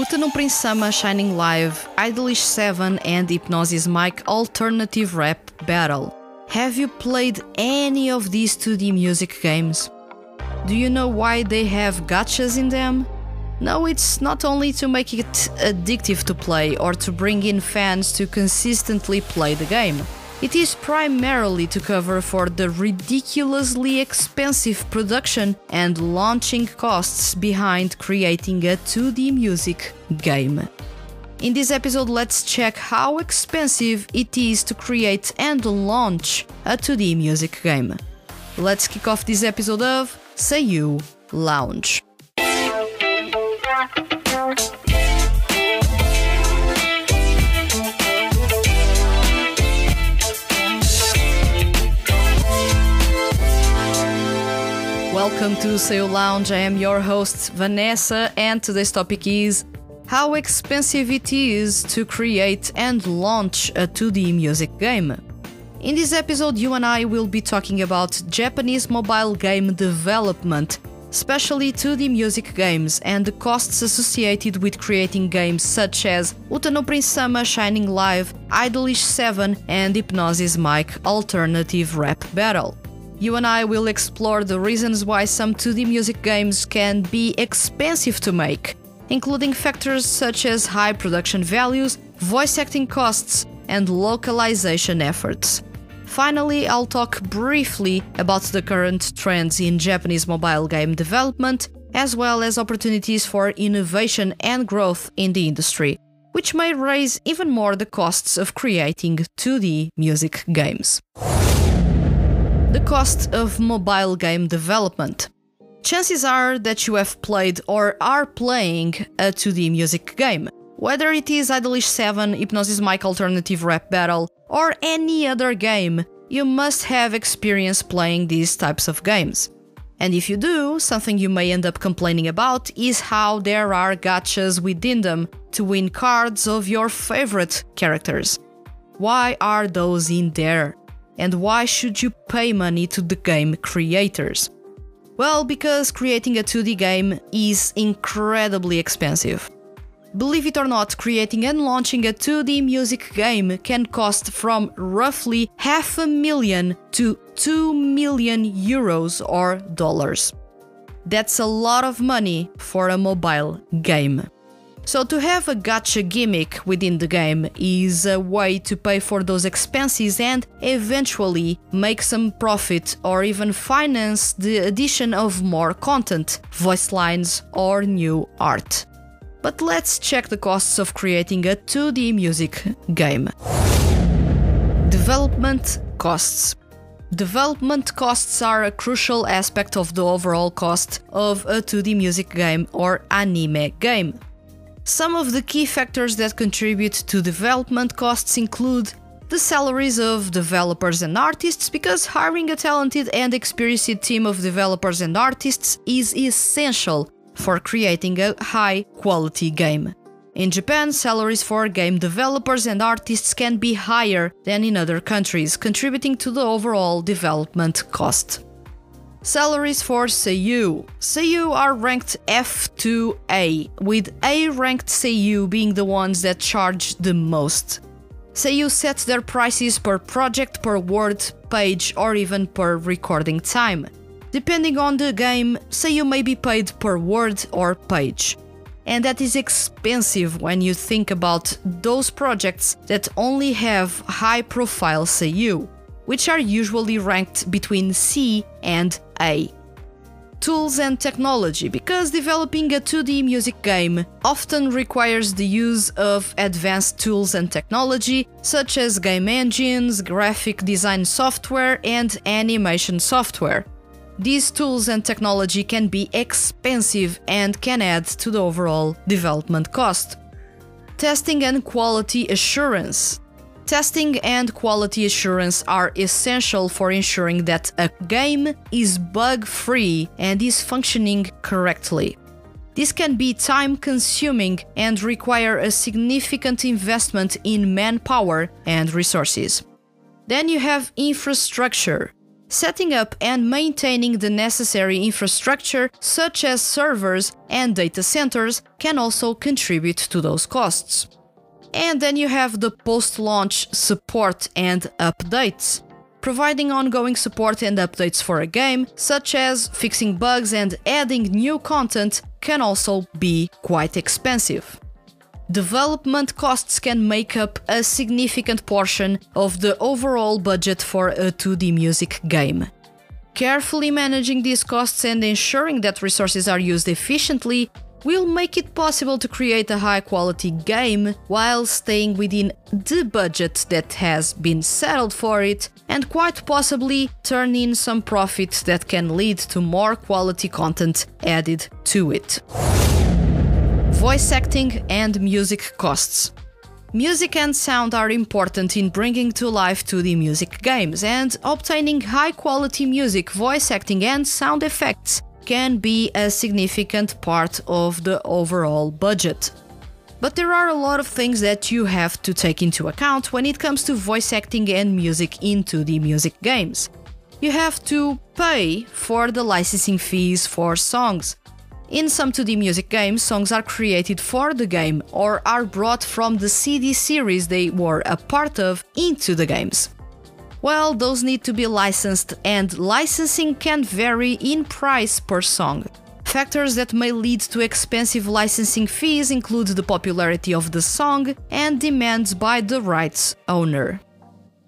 Uta no Prince Sama Shining Live, Idolish 7 and Hypnosis Mic Alternative Rap Battle. Have you played any of these 2D music games? Do you know why they have gachas in them? No, it's not only to make it addictive to play or to bring in fans to consistently play the game. It is primarily to cover for the ridiculously expensive production and launching costs behind creating a 2D music game. In this episode, let's check how expensive it is to create and launch a 2D music game. Let's kick off this episode of Seiyu Lounge. Welcome to Seiyu Lounge. I am your host Vanessa, and today's topic is how expensive it is to create and launch a 2D music game. In this episode, you and I will be talking about Japanese mobile game development, especially 2D music games, and the costs associated with creating games such as Uta no Prince Sama Shining Live, Idolish 7, and Hypnosis Mic Alternative Rap Battle. You and I will explore the reasons why some 2D music games can be expensive to make, including factors such as high production values, voice acting costs, and localization efforts. Finally, I'll talk briefly about the current trends in Japanese mobile game development, as well as opportunities for innovation and growth in the industry, which may raise even more the costs of creating 2D music games the cost of mobile game development. Chances are that you have played or are playing a 2D music game. Whether it is Idolish 7, Hypnosis Mic Alternative Rap Battle, or any other game, you must have experience playing these types of games. And if you do, something you may end up complaining about is how there are gachas within them to win cards of your favorite characters. Why are those in there? And why should you pay money to the game creators? Well, because creating a 2D game is incredibly expensive. Believe it or not, creating and launching a 2D music game can cost from roughly half a million to 2 million euros or dollars. That's a lot of money for a mobile game. So, to have a gacha gimmick within the game is a way to pay for those expenses and eventually make some profit or even finance the addition of more content, voice lines, or new art. But let's check the costs of creating a 2D music game. Development costs. Development costs are a crucial aspect of the overall cost of a 2D music game or anime game. Some of the key factors that contribute to development costs include the salaries of developers and artists, because hiring a talented and experienced team of developers and artists is essential for creating a high quality game. In Japan, salaries for game developers and artists can be higher than in other countries, contributing to the overall development cost. Salaries for seiyuu. seiyuu are ranked F to A, with A ranked seiyuu being the ones that charge the most. seiyuu sets their prices per project, per word, page, or even per recording time. Depending on the game, seiyuu may be paid per word or page. And that is expensive when you think about those projects that only have high profile seiyuu which are usually ranked between C and A. Tools and technology, because developing a 2D music game often requires the use of advanced tools and technology, such as game engines, graphic design software, and animation software. These tools and technology can be expensive and can add to the overall development cost. Testing and quality assurance. Testing and quality assurance are essential for ensuring that a game is bug free and is functioning correctly. This can be time consuming and require a significant investment in manpower and resources. Then you have infrastructure. setting up and maintaining the necessary infrastructure, such as servers and data centers, can also contribute to those costs. And then you have the post launch support and updates. Providing ongoing support and updates for a game, such as fixing bugs and adding new content, can also be quite expensive development costs can make up a significant portion of the overall budget for a 2D music game. Carefully managing these costs and ensuring that resources are used efficiently will make it possible to create a high quality game while staying within the budget that has been settled for it and quite possibly turn in some profit that can lead to more quality content added to it voice acting and music costs. Music and sound are important in bringing to life 2D music games, and obtaining high quality music, voice acting, and sound effects can be a significant part of the overall budget. But there are a lot of things that you have to take into account when it comes to voice acting and music in 2D music games. You have to pay for the licensing fees for songs, in some 2D music games, songs are created for the game or are brought from the CD series they were a part of into the games. Well, those need to be licensed, and licensing can vary in price per song. Factors that may lead to expensive licensing fees include the popularity of the song and demands by the rights owner.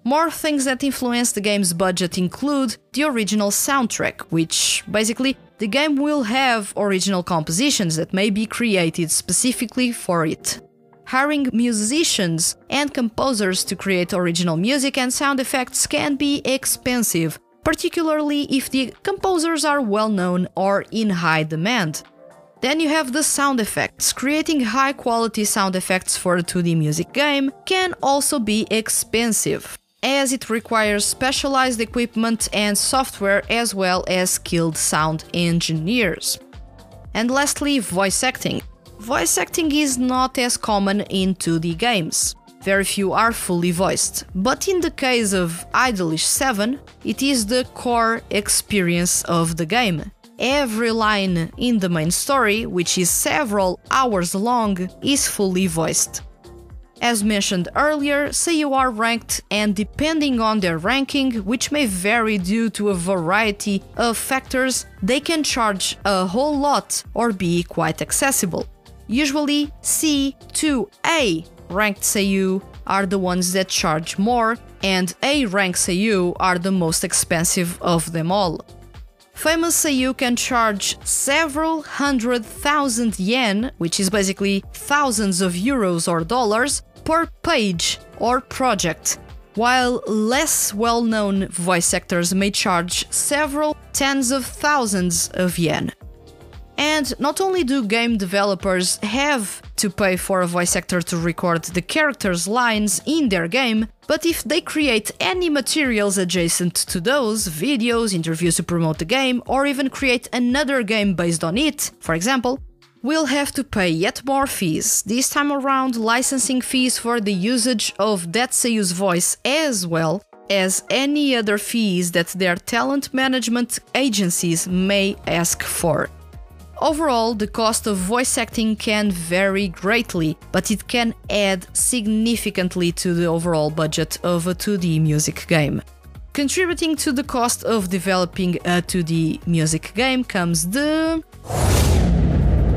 More things that influence the game's budget include the original soundtrack, which basically the game will have original compositions that may be created specifically for it. Hiring musicians and composers to create original music and sound effects can be expensive, particularly if the composers are well known or in high demand. Then you have the sound effects. Creating high quality sound effects for a 2D music game can also be expensive as it requires specialized equipment and software as well as skilled sound engineers. And lastly, voice acting. Voice acting is not as common in 2D games. Very few are fully voiced, but in the case of Idolish 7, it is the core experience of the game. Every line in the main story, which is several hours long, is fully voiced. As mentioned earlier, seiyuu are ranked and depending on their ranking, which may vary due to a variety of factors, they can charge a whole lot or be quite accessible. Usually C to A ranked Seiyuu are the ones that charge more, and A rank Seiyuu are the most expensive of them all. Famous Seiyuu can charge several hundred thousand yen, which is basically thousands of euros or dollars, per page or project, while less well known voice actors may charge several tens of thousands of yen. And not only do game developers have to pay for a voice actor to record the character's lines in their game, but if they create any materials adjacent to those, videos, interviews to promote the game, or even create another game based on it, for example, will have to pay yet more fees, this time around licensing fees for the usage of that Seiyuu's voice as well as any other fees that their talent management agencies may ask for. Overall, the cost of voice acting can vary greatly, but it can add significantly to the overall budget of a 2D music game. Contributing to the cost of developing a 2D music game comes the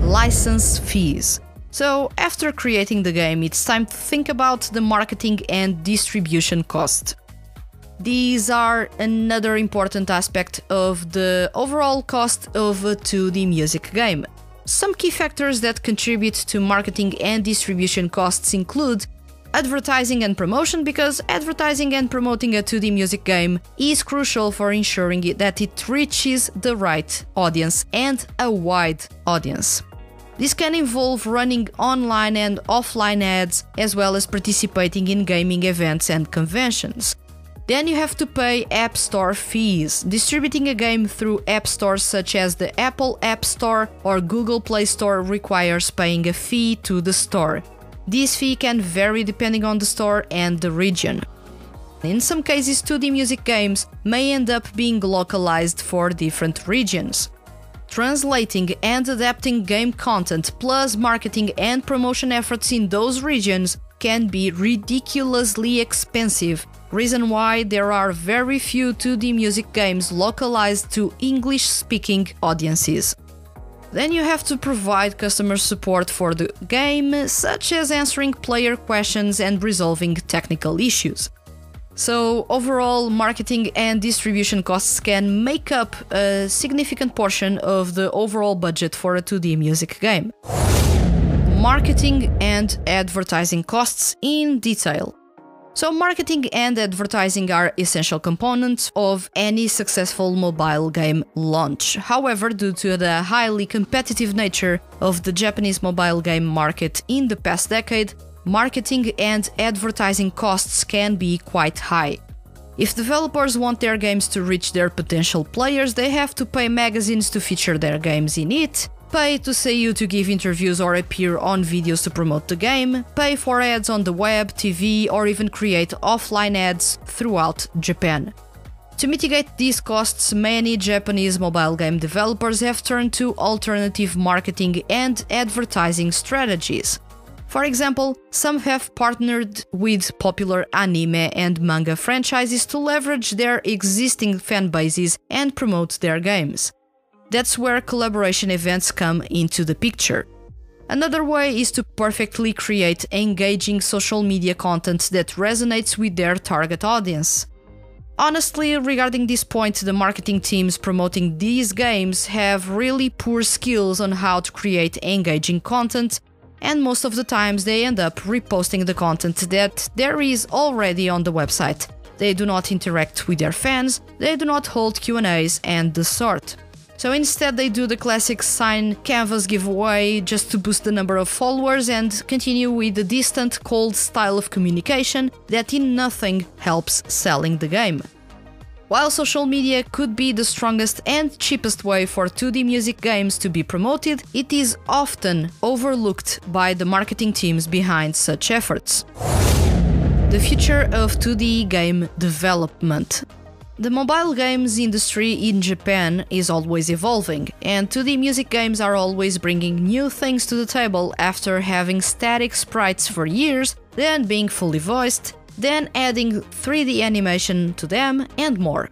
license fees. So, after creating the game, it's time to think about the marketing and distribution cost. These are another important aspect of the overall cost of a 2D music game. Some key factors that contribute to marketing and distribution costs include advertising and promotion because advertising and promoting a 2D music game is crucial for ensuring that it reaches the right audience and a wide audience. This can involve running online and offline ads, as well as participating in gaming events and conventions. Then you have to pay App Store fees. Distributing a game through app stores such as the Apple App Store or Google Play Store requires paying a fee to the store. This fee can vary depending on the store and the region. In some cases, 2D music games may end up being localized for different regions. Translating and adapting game content plus marketing and promotion efforts in those regions can be ridiculously expensive, reason why there are very few 2D music games localized to English speaking audiences. Then you have to provide customer support for the game, such as answering player questions and resolving technical issues. So, overall, marketing and distribution costs can make up a significant portion of the overall budget for a 2D music game. Marketing and advertising costs in detail. So, marketing and advertising are essential components of any successful mobile game launch. However, due to the highly competitive nature of the Japanese mobile game market in the past decade, marketing and advertising costs can be quite high. If developers want their games to reach their potential players, they have to pay magazines to feature their games in it, pay to seiyuu to give interviews or appear on videos to promote the game, pay for ads on the web, TV, or even create offline ads throughout Japan. To mitigate these costs, many Japanese mobile game developers have turned to alternative marketing and advertising strategies. For example, some have partnered with popular anime and manga franchises to leverage their existing fan bases and promote their games. That's where collaboration events come into the picture. Another way is to perfectly create engaging social media content that resonates with their target audience. Honestly, regarding this point, the marketing teams promoting these games have really poor skills on how to create engaging content, and most of the times they end up reposting the content that there is already on the website. They do not interact with their fans, they do not hold Q&As and the sort. So instead, they do the classic sign canvas giveaway just to boost the number of followers and continue with the distant, cold style of communication that in nothing helps selling the game. While social media could be the strongest and cheapest way for 2D music games to be promoted, it is often overlooked by the marketing teams behind such efforts. The future of 2D game development. The mobile games industry in Japan is always evolving, and 2D music games are always bringing new things to the table after having static sprites for years, then being fully voiced, then adding 3D animation to them, and more.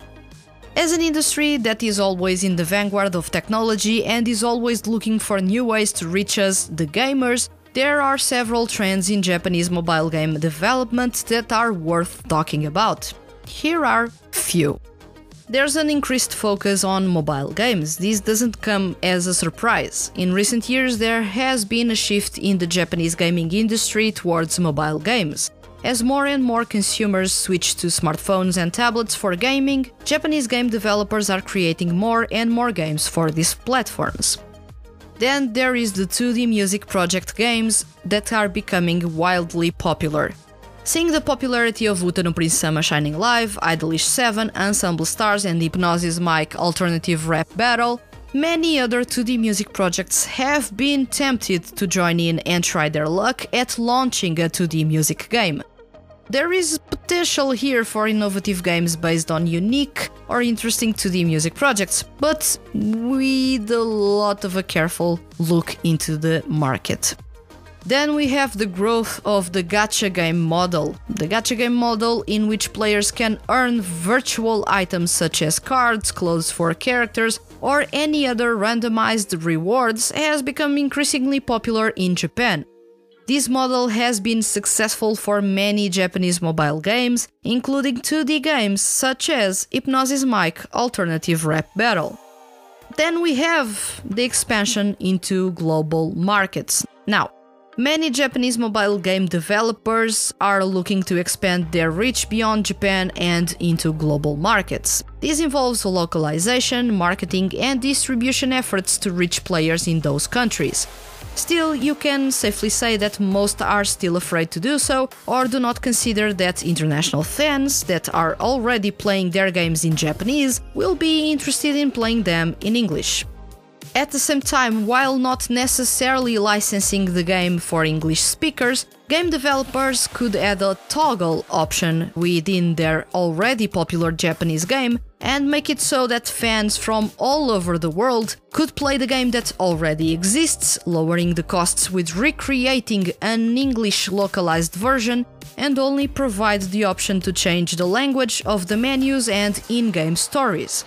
As an industry that is always in the vanguard of technology and is always looking for new ways to reach us, the gamers, there are several trends in Japanese mobile game development that are worth talking about. Here are few. There's an increased focus on mobile games. This doesn't come as a surprise. In recent years, there has been a shift in the Japanese gaming industry towards mobile games. As more and more consumers switch to smartphones and tablets for gaming, Japanese game developers are creating more and more games for these platforms. Then there is the 2D music project games that are becoming wildly popular. Seeing the popularity of Uta no Prince Sama Shining Live, Idolish 7, Ensemble Stars, and Hypnosis Mic Alternative Rap Battle, many other 2D music projects have been tempted to join in and try their luck at launching a 2D music game. There is potential here for innovative games based on unique or interesting 2D music projects, but with a lot of a careful look into the market. Then we have the growth of the gacha game model. The gacha game model in which players can earn virtual items such as cards, clothes for characters, or any other randomized rewards has become increasingly popular in Japan. This model has been successful for many Japanese mobile games, including 2D games such as Hypnosis Mic Alternative Rap Battle. Then we have the expansion into global markets. Now, Many Japanese mobile game developers are looking to expand their reach beyond Japan and into global markets. This involves localization, marketing, and distribution efforts to reach players in those countries. Still, you can safely say that most are still afraid to do so, or do not consider that international fans that are already playing their games in Japanese will be interested in playing them in English. At the same time, while not necessarily licensing the game for English speakers, game developers could add a toggle option within their already popular Japanese game and make it so that fans from all over the world could play the game that already exists, lowering the costs with recreating an English localized version and only provide the option to change the language of the menus and in game stories.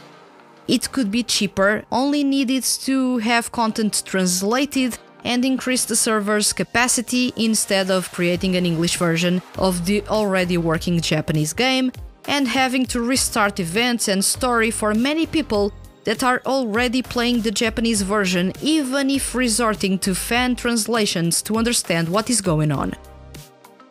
It could be cheaper, only needed to have content translated and increase the server's capacity instead of creating an English version of the already working Japanese game and having to restart events and story for many people that are already playing the Japanese version, even if resorting to fan translations to understand what is going on.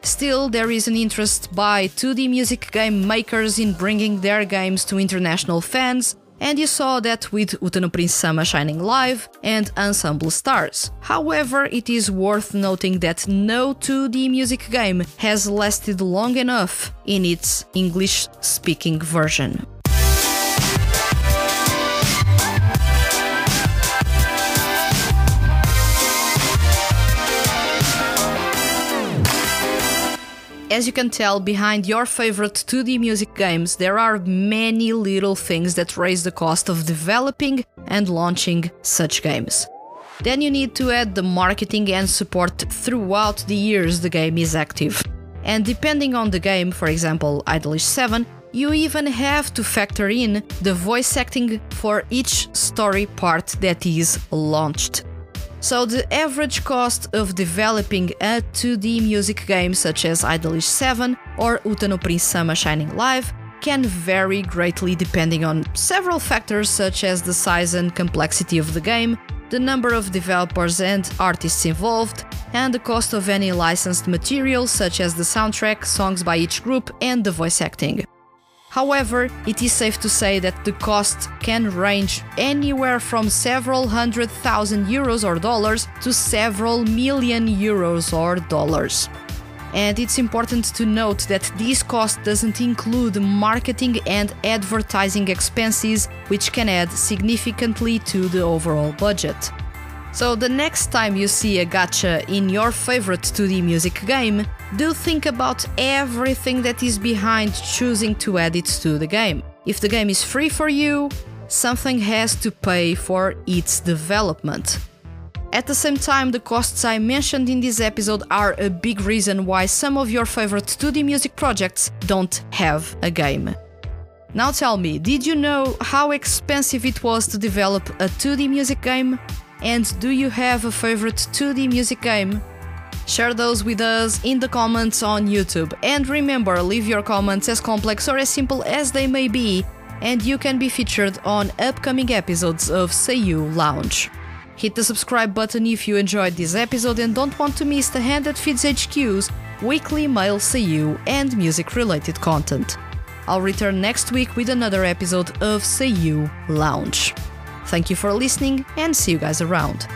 Still, there is an interest by 2D music game makers in bringing their games to international fans, and you saw that with Uta no Prince Sama Shining Live and Ensemble Stars. However, it is worth noting that no 2D music game has lasted long enough in its English speaking version. As you can tell, behind your favorite 2D music games, there are many little things that raise the cost of developing and launching such games. Then you need to add the marketing and support throughout the years the game is active. And depending on the game, for example, Idolish 7, you even have to factor in the voice acting for each story part that is launched. So the average cost of developing a 2D music game such as Idolish 7 or Uta no Prince Sama Shining Live can vary greatly depending on several factors such as the size and complexity of the game, the number of developers and artists involved, and the cost of any licensed material such as the soundtrack, songs by each group, and the voice acting. However, it is safe to say that the cost can range anywhere from several hundred thousand euros or dollars to several million euros or dollars. And it's important to note that this cost doesn't include marketing and advertising expenses, which can add significantly to the overall budget. So the next time you see a gacha in your favorite 2D music game, do think about everything that is behind choosing to add it to the game. If the game is free for you, something has to pay for its development. At the same time, the costs I mentioned in this episode are a big reason why some of your favorite 2D music projects don't have a game. Now tell me, did you know how expensive it was to develop a 2D music game? And do you have a favorite 2D music game? Share those with us in the comments on YouTube. And remember, leave your comments as complex or as simple as they may be, and you can be featured on upcoming episodes of Seiyu Lounge. Hit the subscribe button if you enjoyed this episode and don't want to miss the Hand That Feeds HQ's weekly male Seiyu and music related content. I'll return next week with another episode of Seiyu Lounge. Thank you for listening and see you guys around.